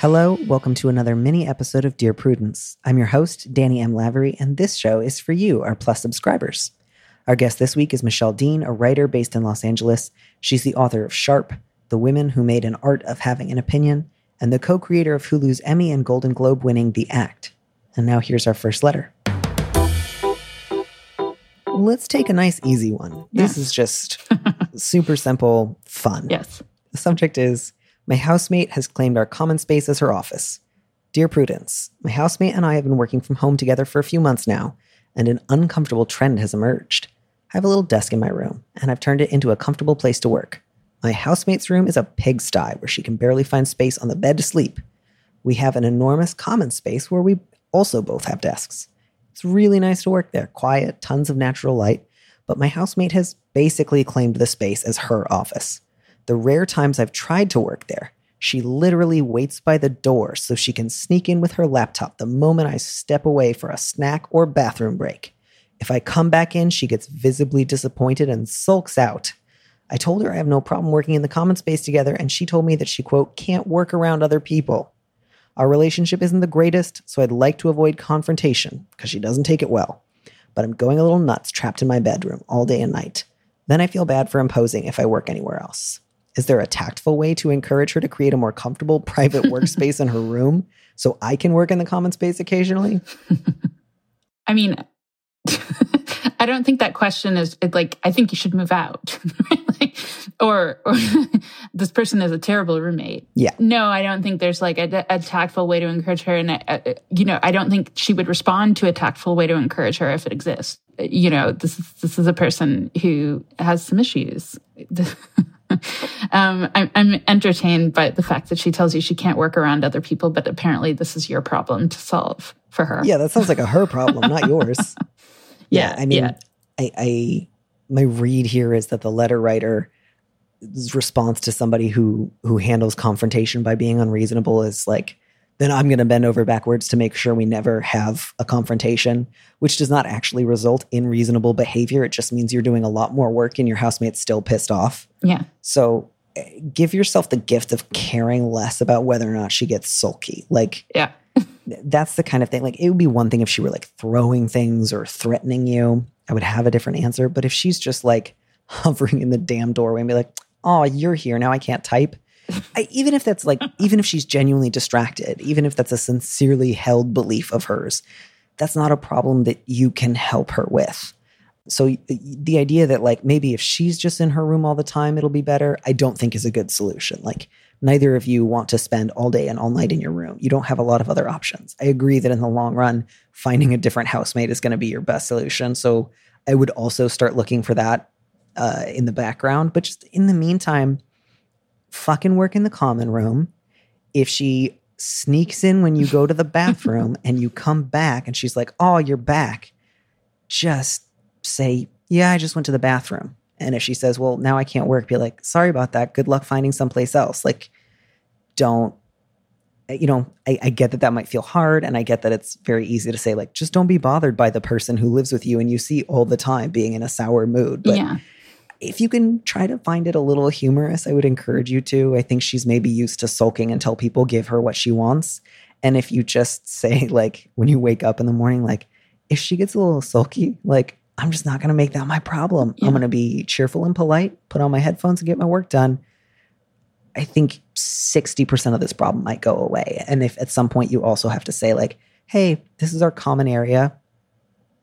Hello, welcome to another mini episode of Dear Prudence. I'm your host, Danny M. Lavery, and this show is for you, our Plus subscribers. Our guest this week is Michelle Dean, a writer based in Los Angeles. She's the author of Sharp, The Women Who Made an Art of Having an Opinion, and the co creator of Hulu's Emmy and Golden Globe winning The Act. And now here's our first letter. Let's take a nice, easy one. This is just super simple, fun. Yes. The subject is My housemate has claimed our common space as her office. Dear Prudence, my housemate and I have been working from home together for a few months now, and an uncomfortable trend has emerged. I have a little desk in my room, and I've turned it into a comfortable place to work. My housemate's room is a pigsty where she can barely find space on the bed to sleep. We have an enormous common space where we also both have desks. It's really nice to work there, quiet, tons of natural light, but my housemate has basically claimed the space as her office. The rare times I've tried to work there, she literally waits by the door so she can sneak in with her laptop the moment I step away for a snack or bathroom break. If I come back in, she gets visibly disappointed and sulks out. I told her I have no problem working in the common space together, and she told me that she, quote, can't work around other people. Our relationship isn't the greatest, so I'd like to avoid confrontation because she doesn't take it well. But I'm going a little nuts trapped in my bedroom all day and night. Then I feel bad for imposing if I work anywhere else. Is there a tactful way to encourage her to create a more comfortable private workspace in her room so I can work in the common space occasionally? I mean, I don't think that question is it, like, I think you should move out. Like, or, or this person is a terrible roommate. Yeah. No, I don't think there's like a, a tactful way to encourage her. And, I, I- you know, I don't think she would respond to a tactful way to encourage her if it exists. You know, this is, this is a person who has some issues. um, I'm, I'm entertained by the fact that she tells you she can't work around other people, but apparently this is your problem to solve for her. Yeah, that sounds like a her problem, not yours. Yeah, I mean, yeah. I, I my read here is that the letter writer's response to somebody who who handles confrontation by being unreasonable is like, then I'm going to bend over backwards to make sure we never have a confrontation, which does not actually result in reasonable behavior. It just means you're doing a lot more work and your housemate's still pissed off. Yeah. So eh, give yourself the gift of caring less about whether or not she gets sulky. Like Yeah. that's the kind of thing. Like it would be one thing if she were like throwing things or threatening you. I would have a different answer. But if she's just like hovering in the damn doorway and be like, "Oh, you're here now. I can't type." I, even if that's like, even if she's genuinely distracted, even if that's a sincerely held belief of hers, that's not a problem that you can help her with. So the idea that like maybe if she's just in her room all the time, it'll be better, I don't think is a good solution. Like neither of you want to spend all day and all night in your room. You don't have a lot of other options. I agree that in the long run, finding a different housemate is going to be your best solution. So I would also start looking for that uh, in the background. But just in the meantime, fucking work in the common room. If she sneaks in when you go to the bathroom and you come back and she's like, oh, you're back, just say, yeah, I just went to the bathroom. And if she says, well, now I can't work, be like, sorry about that. Good luck finding someplace else. Like, don't, eh, you know, I, I get that that might feel hard. And I get that it's very easy to say, like, just don't be bothered by the person who lives with you and you see all the time being in a sour mood. But yeah. If you can try to find it a little humorous, I would encourage you to. I think she's maybe used to sulking until people give her what she wants. And if you just say, like, when you wake up in the morning, like, if she gets a little sulky, like, I'm just not going to make that my problem. Yeah. I'm going to be cheerful and polite, put on my headphones and get my work done. I think 60% of this problem might go away. And if at some point you also have to say, like, hey, this is our common area,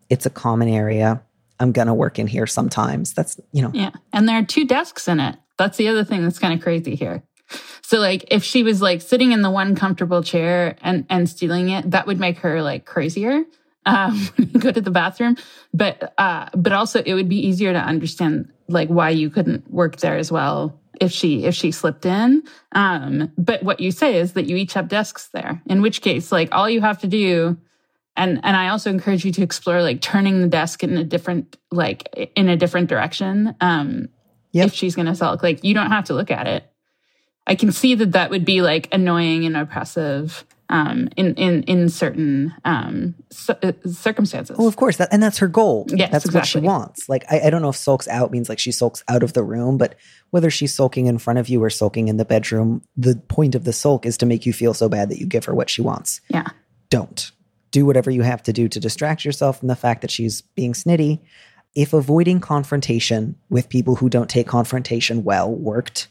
it's a common area. I'm going to work in here sometimes. That's, you know, Yeah. And there are two desks in it. That's the other thing that's kind of crazy here. So like if she was like sitting in the one comfortable chair and and stealing it, that would make her like crazier. Um, go to the bathroom, but uh, but also it would be easier to understand like why you couldn't work there as well if she if she slipped in. Um, but what you say is that you each have desks there. In which case, like all you have to do And and I also encourage you to explore like turning the desk in a different like in a different direction. Um Yep. if she's going to sulk, like you don't have to look at it. I can see that that would be like annoying and oppressive um, in in in certain um, c- uh, circumstances. Well, of course, that, and that's her goal. Yes, that's what she wants. Like, I, I don't know if sulks out means like she sulks out of the room, but whether she's sulking in front of you or sulking in the bedroom, the point of the sulk is to make you feel so bad that you give her what she wants. yeah, Don't do whatever you have to do to distract yourself from the fact that she's being snitty. If avoiding confrontation with people who don't take confrontation well worked,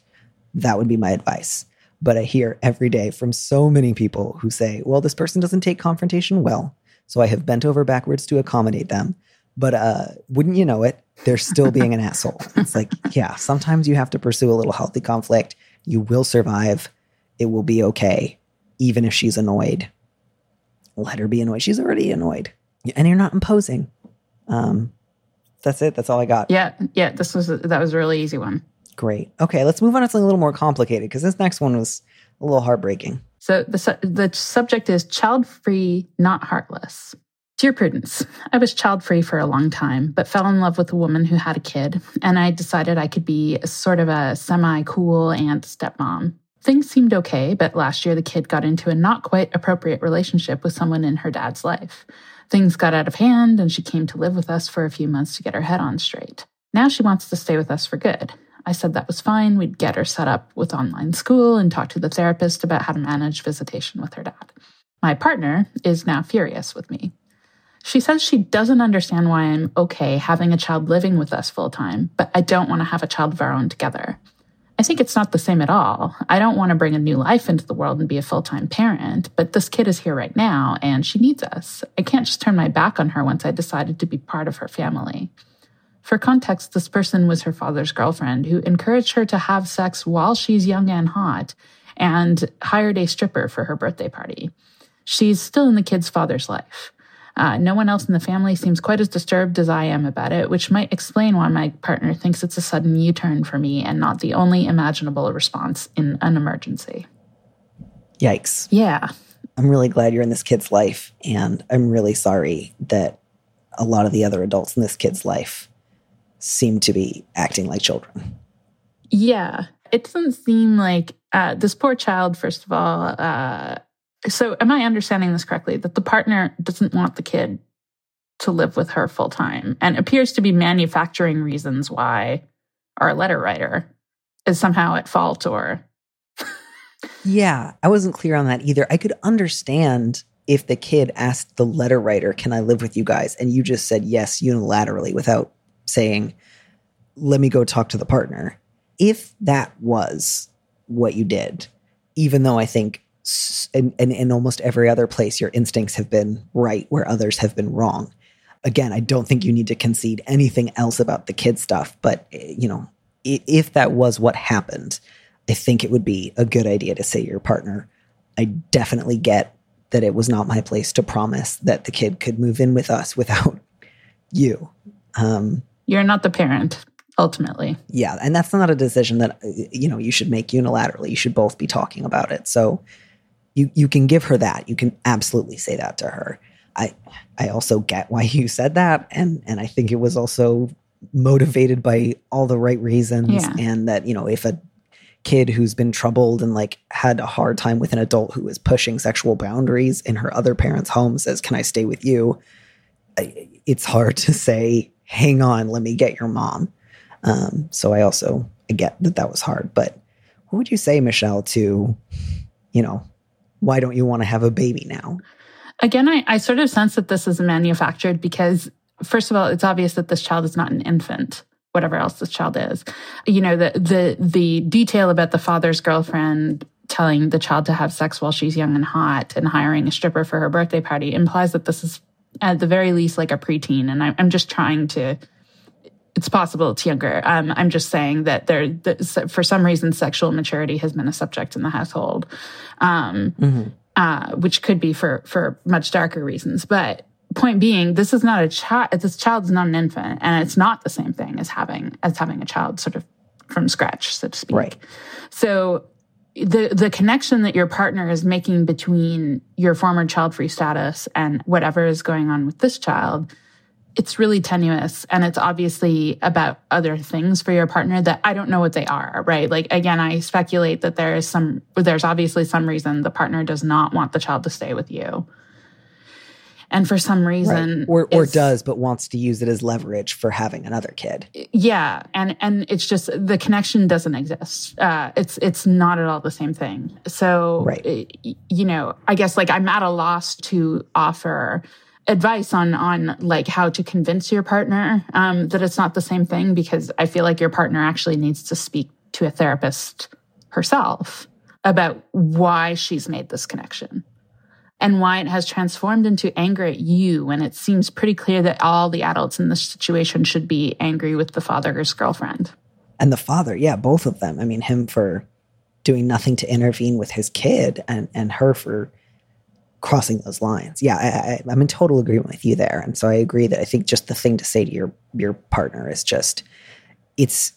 that would be my advice. But I hear every day from so many people who say, well, this person doesn't take confrontation well. So I have bent over backwards to accommodate them. But uh, wouldn't you know it, they're still being an asshole. It's like, yeah, sometimes you have to pursue a little healthy conflict. You will survive. It will be okay, even if she's annoyed. Let her be annoyed. She's already annoyed. And you're not imposing. Um, that's it. That's all I got. yeah, yeah. This was that was a really easy one. Great. Okay, let's move on to something a little more complicated because this next one was a little heartbreaking. So the su- the subject is child free, not heartless. Dear Prudence, I was child free for a long time, but fell in love with a woman who had a kid, and I decided I could be sort of a semi cool aunt stepmom. Things seemed okay, but last year the kid got into a not quite appropriate relationship with someone in her dad's life. Things got out of hand, and she came to live with us for a few months to get her head on straight. Now she wants to stay with us for good. I said that was fine. We'd get her set up with online school and talk to the therapist about how to manage visitation with her dad. My partner is now furious with me. She says she doesn't understand why I'm okay having a child living with us full time, but I don't want to have a child of our own together. I think it's not the same at all. I don't want to bring a new life into the world and be a full time parent, but this kid is here right now and she needs us. I can't just turn my back on her once I decided to be part of her family. For context, this person was her father's girlfriend who encouraged her to have sex while she's young and hot and hired a stripper for her birthday party. She's still in the kid's father's life. Uh, no one else in the family seems quite as disturbed as I am about it, which might explain why my partner thinks it's a sudden U turn for me and not the only imaginable response in an emergency. Yikes. Yeah. I'm really glad you're in this kid's life. And I'm really sorry that a lot of the other adults in this kid's life seem to be acting like children. Yeah. It doesn't seem like uh, this poor child, first of all. Uh, so, am I understanding this correctly? That the partner doesn't want the kid to live with her full time and appears to be manufacturing reasons why our letter writer is somehow at fault or. Yeah, I wasn't clear on that either. I could understand if the kid asked the letter writer, Can I live with you guys? And you just said yes unilaterally without saying, Let me go talk to the partner. If that was what you did, even though I think in, in, in almost every other place your instincts have been right where others have been wrong. Again, I don't think you need to concede anything else about the kid stuff, but eh, you know, if that was what happened, I think it would be a good idea to say to your partner, I definitely get that it was not my place to promise that the kid could move in with us without you. Um, You're not the parent, ultimately. yeah, and that's not a decision that uh, you know you should make unilaterally. You should both be talking about it. So you you can give her that. You can absolutely say that to her. I I also get why you said that, and and I think it was also motivated by all the right reasons, Yeah. and that you know if a kid who's been troubled and like had a hard time with an adult who is pushing sexual boundaries in her other parents' home says, "Can I stay with you?" It's hard to say, "Hang on, let me get your mom." Um, so I also I get that that was hard. But what would you say, Michelle, to you know, why don't you want to have a baby now? Again, I, I sort of sense that this is manufactured because, first of all, it's obvious that this child is not an infant, whatever else this child is. You know, the the the detail about the father's girlfriend telling the child to have sex while she's young and hot and hiring a stripper for her birthday party implies that this is at the very least like a preteen. And I, I'm just trying to. It's possible it's younger. Um, I'm just saying that there, that for some reason, sexual maturity has been a subject in the household. Um, uh, which could be for for much darker reasons. But point being, this is not a child. This child's not an infant, and it's not the same thing as having as having a child sort of from scratch, so to speak. Right. So the the connection that your partner is making between your former child free status and whatever is going on with this child it's really tenuous and it's obviously about other things for your partner that I don't know what they are, right? Like again, I speculate that there is some there's obviously some reason the partner does not want the child to stay with you. And for some reason right. or or does but wants to use it as leverage for having another kid. Yeah, and and it's just the connection doesn't exist. Uh, it's it's not at all the same thing. So right. you know, I guess like I'm at a loss to offer advice on on like how to convince your partner um, that it's not the same thing because I feel like your partner actually needs to speak to a therapist herself about why she's made this connection and why it has transformed into anger at you when it seems pretty clear that all the adults in this situation should be angry with the father's girlfriend. And the father, yeah, both of them. I mean, him for doing nothing to intervene with his kid and and her for crossing those lines. Yeah, I, I, I'm in total agreement with you there. And so I agree that I think just the thing to say to your your partner is just it's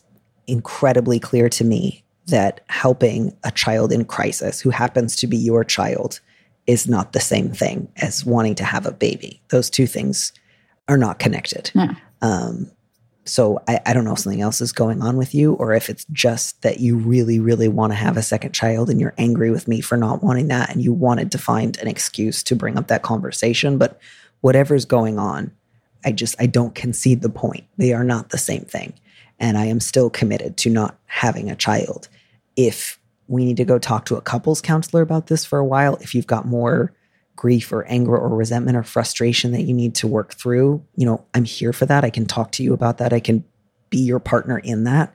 incredibly clear to me that helping a child in crisis who happens to be your child is not the same thing as wanting to have a baby. Those two things are not connected. Um, so I, I, don't know if something else is going on with you or if it's just that you really, really want to have a second child and you're angry with me for not wanting that and you wanted to find an excuse to bring up that conversation. But whatever's going on, I just I don't concede the point. They are not the same thing. And I am still committed to not having a child. If we need to go talk to a couples counselor about this for a while, if you've got more grief or anger or resentment or frustration that you need to work through, you know, I'm here for that. I can talk to you about that. I can be your partner in that.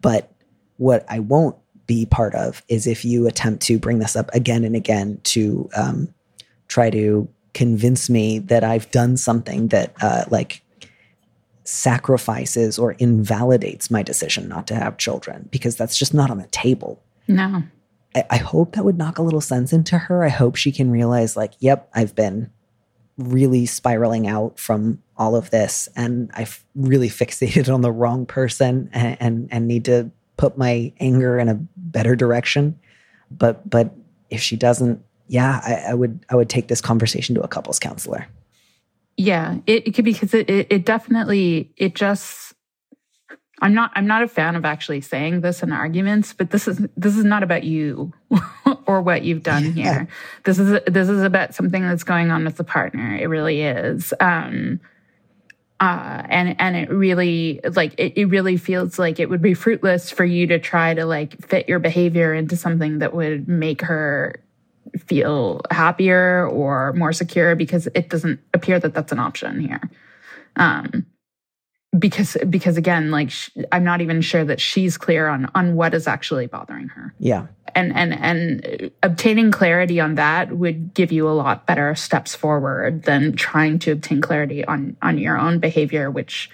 But what I won't be part of is if you attempt to bring this up again and again to um, try to convince me that I've done something that uh, like sacrifices or invalidates my decision not to have children because that's just not on the table. No. I, hope that would knock a little sense into her. I hope she can realize, like, yep, I've been really spiraling out from all of this and I've really fixated on the wrong person and, and, and need to put my anger in a better direction. But but if she doesn't, yeah, I, I would I would take this conversation to a couples counselor. Yeah, it, it could be because it, it, it definitely it just I'm not I'm not a fan of actually saying this in arguments, but this is this is not about you or what you've done yeah. here. This is this is about something that's going on with the partner. It really is. Um uh and and it really like it, it really feels like it would be fruitless for you to try to like fit your behavior into something that would make her feel happier or more secure because it doesn't appear that that's an option here. Um because because again like sh- i'm not even sure that she's clear on on what is actually bothering her. Yeah. And and and obtaining clarity on that would give you a lot better steps forward than trying to obtain clarity on on your own behavior which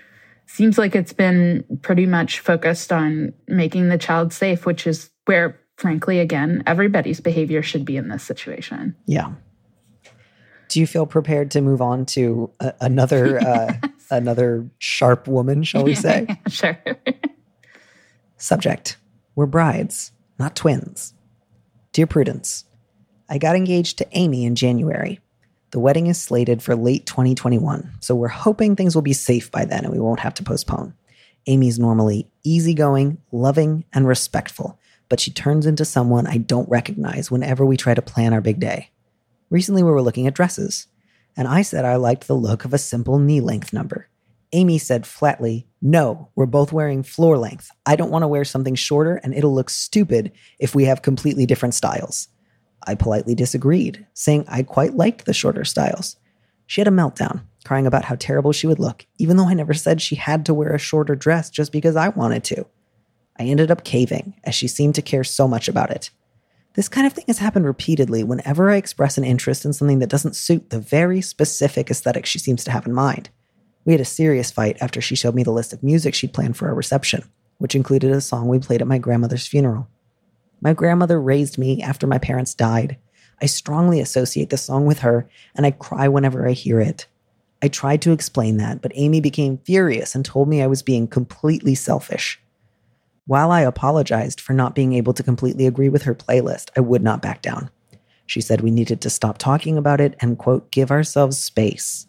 seems like it's been pretty much focused on making the child safe which is where frankly again everybody's behavior should be in this situation. Yeah do you feel prepared to move on to a, another uh, another sharp woman, shall we say? sure. Subject: We're brides, not twins. Dear Prudence, I got engaged to Amy in January. The wedding is slated for late 2021, so we're hoping things will be safe by then and we won't have to postpone. Amy's normally easygoing, loving, and respectful, but she turns into someone I don't recognize whenever we try to plan our big day. Recently, we were looking at dresses, and I said I liked the look of a simple knee length number. Amy said flatly, No, we're both wearing floor length. I don't want to wear something shorter, and it'll look stupid if we have completely different styles. I politely disagreed, saying I quite liked the shorter styles. She had a meltdown, crying about how terrible she would look, even though I never said she had to wear a shorter dress just because I wanted to. I ended up caving, as she seemed to care so much about it. This kind of thing has happened repeatedly whenever I express an interest in something that doesn't suit the very specific aesthetic she seems to have in mind. We had a serious fight after she showed me the list of music she'd planned for our reception, which included a song we played at my grandmother's funeral. My grandmother raised me after my parents died. I strongly associate the song with her, and I cry whenever I hear it. I tried to explain that, but Amy became furious and told me I was being completely selfish. While I apologized for not being able to completely agree with her playlist, I would not back down. She said we needed to stop talking about it and, quote, give ourselves space.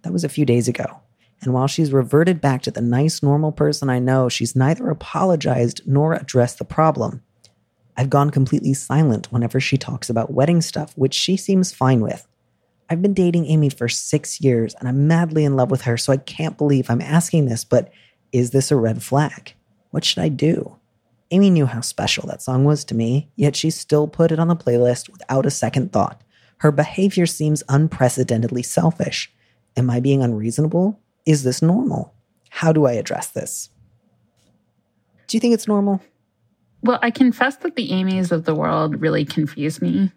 That was a few days ago. And while she's reverted back to the nice, normal person I know, she's neither apologized nor addressed the problem. I've gone completely silent whenever she talks about wedding stuff, which she seems fine with. I've been dating Amy for six years and I'm madly in love with her, so I can't believe I'm asking this, but is this a red flag? What should I do? Amy knew how special that song was to me, yet she still put it on the playlist without a second thought. Her behavior seems unprecedentedly selfish. Am I being unreasonable? Is this normal? How do I address this? Do you think it's normal? Well, I confess that the Amy's of the world really confuse me.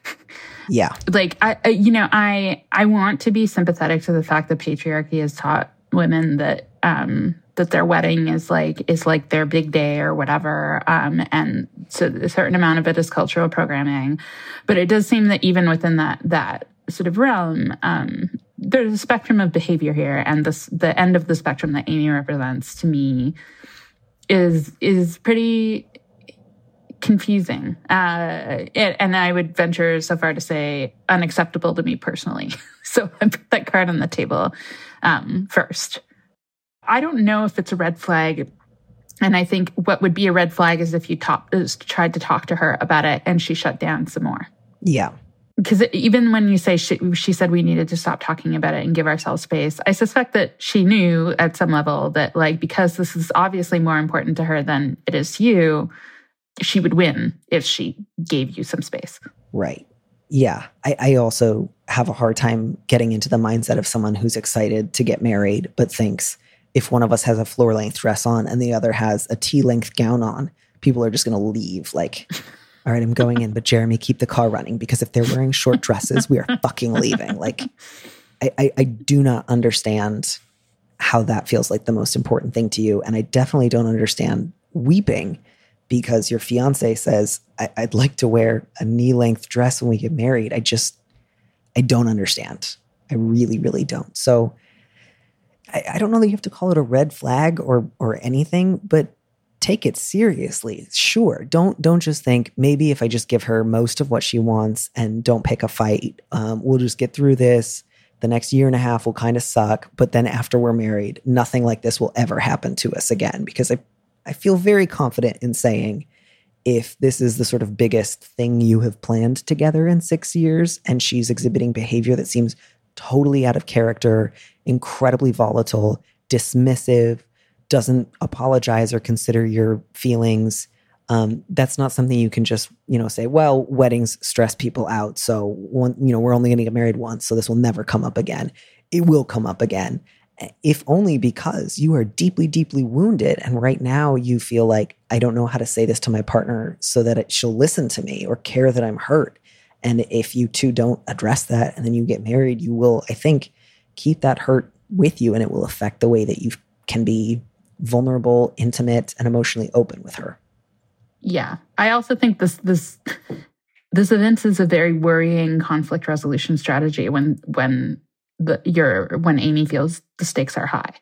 yeah. Like I you know, I I want to be sympathetic to the fact that patriarchy has taught women that um that their wedding is like is like their big day or whatever. Um and so a certain amount of it is cultural programming but it does seem that even within that that sort of realm um there's a spectrum of behavior here. And this the end of the spectrum that amy represents to me is is pretty confusing. Uh, it, and i would venture so far to say unacceptable to me personally. So i put that card on the table um, first. I don't know if it's a red flag and i think what would be a red flag is if you top, is tried to talk to her about it and she shut down some more. Yeah. Because even when you say she, she said we needed to stop talking about it and give ourselves space, I suspect that she knew at some level that, like, because this is obviously more important to her than it is to you, she would win if she gave you some space. Right. Yeah. I, I also have a hard time getting into the mindset of someone who's excited to get married, but thinks if one of us has a floor length dress on and the other has a tea length gown on, people are just going to leave. Like, all right, I'm going in, but Jeremy, keep the car running because if they're wearing short dresses, we are fucking leaving. Like, I, I, I do not understand how that feels like the most important thing to you. And I definitely don't understand weeping because your fiance says, I, would like to wear a knee length dress when we get married. I just, I don't understand. I really, really don't. So I, I don't know that you have to call it a red flag or or anything, but take it seriously. Sure. Don't don't just think maybe if I just give her most of what she wants and don't pick a fight, um, we'll just get through this. The next year and a half will kind of suck, but then after we're married, nothing like this will ever happen to us again. Because I, I feel very confident in saying, if this is the sort of biggest thing you have planned together in six years, and she's exhibiting behavior that seems totally out of character, incredibly volatile, dismissive, doesn't apologize or consider your feelings um, that's not something you can just you know say well weddings stress people out so one you know we're only going to get married once so this will never come up again. It will come up again if only because you are deeply deeply wounded and right now you feel like i don't know how to say this to my partner so that it, she'll listen to me or care that i'm hurt and if you two don't address that and then you get married you will i think keep that hurt with you and it will affect the way that you can be vulnerable, intimate, and emotionally open with her. Yeah. I also think this this this event is a very worrying conflict resolution strategy when when the your when Amy feels the stakes are high.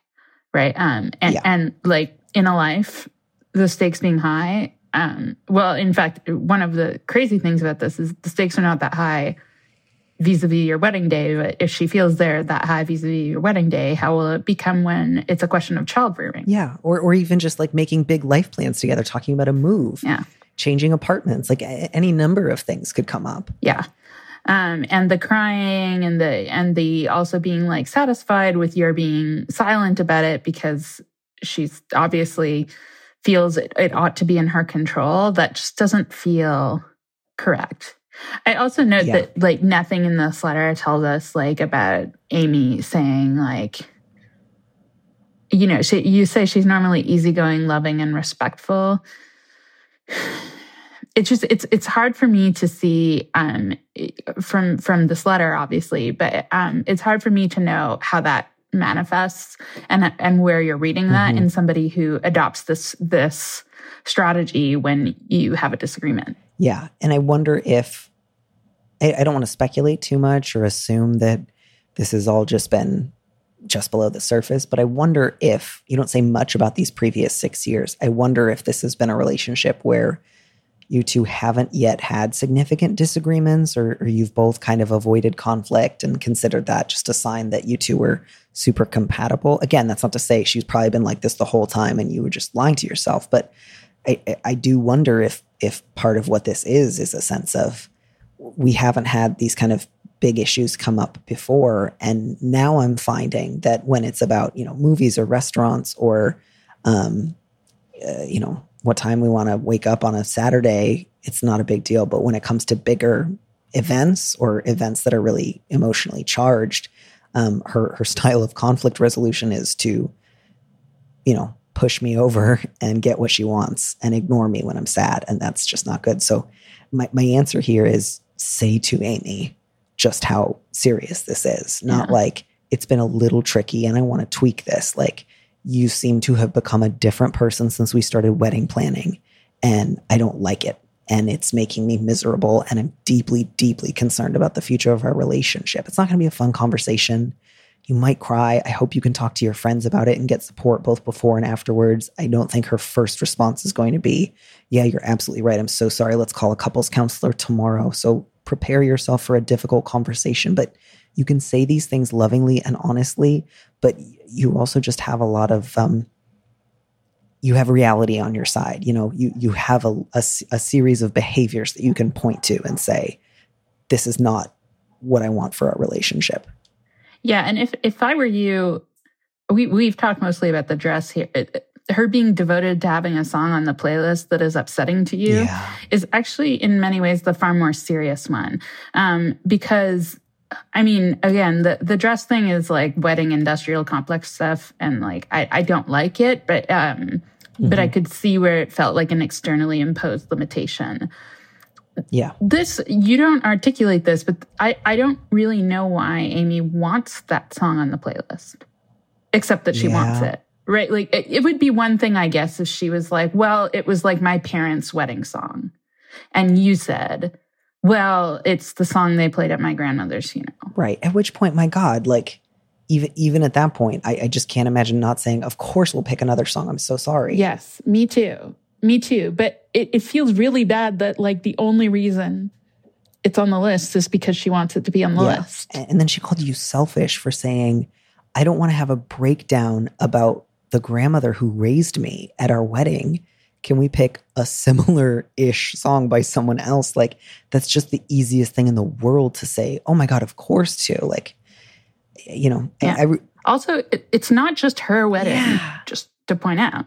Right. Um and, yeah. and like in a life, the stakes being high, um, well, in fact, one of the crazy things about this is the stakes are not that high vis-a-vis your wedding day but if she feels there that high vis-a-vis your wedding day how will it become when it's a question of child rearing yeah or, or even just like making big life plans together talking about a move yeah changing apartments like any number of things could come up yeah um, and the crying and the and the also being like satisfied with your being silent about it because she's obviously feels it, it ought to be in her control that just doesn't feel correct I also note yeah. that like nothing in this letter tells us like about Amy saying like you know, she you say she's normally easygoing, loving and respectful. It's just it's it's hard for me to see um from from this letter obviously, but um it's hard for me to know how that manifests and and where you're reading that mm-hmm. in somebody who adopts this this strategy when you have a disagreement. Yeah. And I wonder if, I, I don't want to speculate too much or assume that this has all just been just below the surface. But I wonder if you don't say much about these previous six years. I wonder if this has been a relationship where you two haven't yet had significant disagreements or, or, you've both kind of avoided conflict and considered that just a sign that you two were super compatible. Again, that's not to say she's probably been like this the whole time and you were just lying to yourself, but I, I do wonder if if part of what this is is a sense of we haven't had these kind of big issues come up before and now i'm finding that when it's about you know movies or restaurants or um, uh, you know what time we want to wake up on a Saturday, it's not a big deal. But when it comes to bigger events or events that are really emotionally charged, um, her her style of conflict resolution is to, you know, push me over and get what she wants and ignore me when I'm sad, and that's just not good. So, my my answer here is say to Amy just how serious this is, not yeah. like it's been a little tricky and I want to tweak this. Like you seem to have become a different person since we started wedding planning. And I don't like it. And it's making me miserable. And I'm deeply, deeply concerned about the future of our relationship. It's not going to be a fun conversation. You might cry. I hope you can talk to your friends about it and get support both before and afterwards. I don't think her first response is going to be, Yeah, you're absolutely right. I'm so sorry. Let's call a couples counselor tomorrow. So prepare yourself for a difficult conversation. But you can say these things lovingly and honestly, but you also just have a lot of um, you have reality on your side. You know, you you have a, a, a series of behaviors that you can point to and say, "This is not what I want for our relationship." Yeah, and if if I were you, we we've talked mostly about the dress here. Her being devoted to having a song on the playlist that is upsetting to you yeah. is actually in many ways the far more serious one um, because I mean, again, the, the dress thing is like wedding industrial complex stuff. And like, I, I don't like it, but, um, mm-hmm. but I mm-hmm. could see where it felt like an externally imposed limitation. Yeah. This, you don't articulate this, but I, I don't really know why Amy wants that song on the playlist, except that she yeah. wants it. Right. Like it, it would be one thing, I guess, if she was like, well, it was like my parents' wedding song. And you said, well, it's the song they played at my grandmother's, you know. Right. At which point, my God, like even even at that point, I, I just can't imagine not saying, "Of course, we'll pick another song." I'm so sorry. Yes, me too. Me too. But it, it feels really bad that like the only reason it's on the list is because she wants it to be on the yeah. list. And then she called you selfish for saying, "I don't want to have a breakdown about the grandmother who raised me at our wedding." can we pick a similar ish song by someone else? Like, that's just the easiest thing in the world to say, oh my God, of course, too. Like, you know, yeah. I, I, also, it, it's not just her wedding, yeah. just to point out.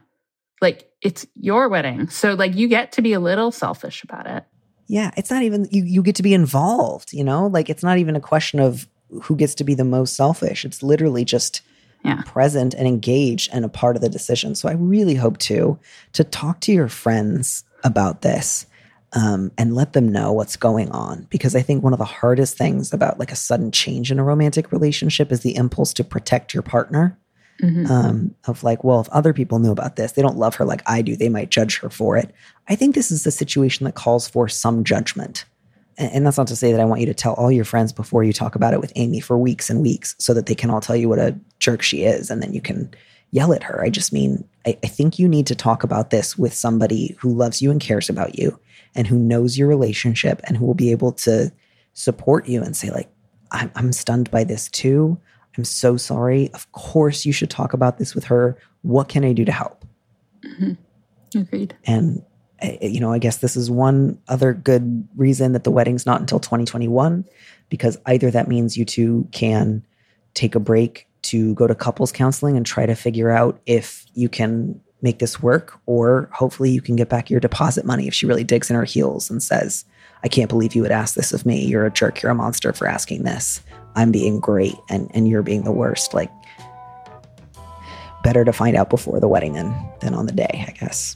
Like, it's your wedding. So, like, you get to be a little selfish about it. Yeah. It's not even, you, you get to be involved, you know? Like, it's not even a question of who gets to be the most selfish. It's literally just, yeah. present and engaged and a part of the decision. So I really hope to to talk to your friends about this um, and let them know what's going on because I think one of the hardest things about like a sudden change in a romantic relationship is the impulse to protect your partner. Mm-hmm. Um, of like, well, if other people knew about this, they don't love her like I do, they might judge her for it. I think this is a situation that calls for some judgment and that's not to say that I want you to tell all your friends before you talk about it with Amy for weeks and weeks so that they can all tell you what a jerk she is and then you can yell at her. I just mean, I, I, think you need to talk about this with somebody who loves you and cares about you and who knows your relationship and who will be able to support you and say, like, I'm, I'm stunned by this too. I'm so sorry. Of course, you should talk about this with her. What can I do to help? Mm-hmm. Agreed. And you know, I guess this is one other good reason that the wedding's not until 2021, because either that means you two can take a break to go to couples counseling and try to figure out if you can make this work, or hopefully you can get back your deposit money if she really digs in her heels and says, I can't believe you would ask this of me. You're a jerk. You're a monster for asking this. I'm being great and, and you're being the worst. Like, better to find out before the wedding than, than on the day, I guess.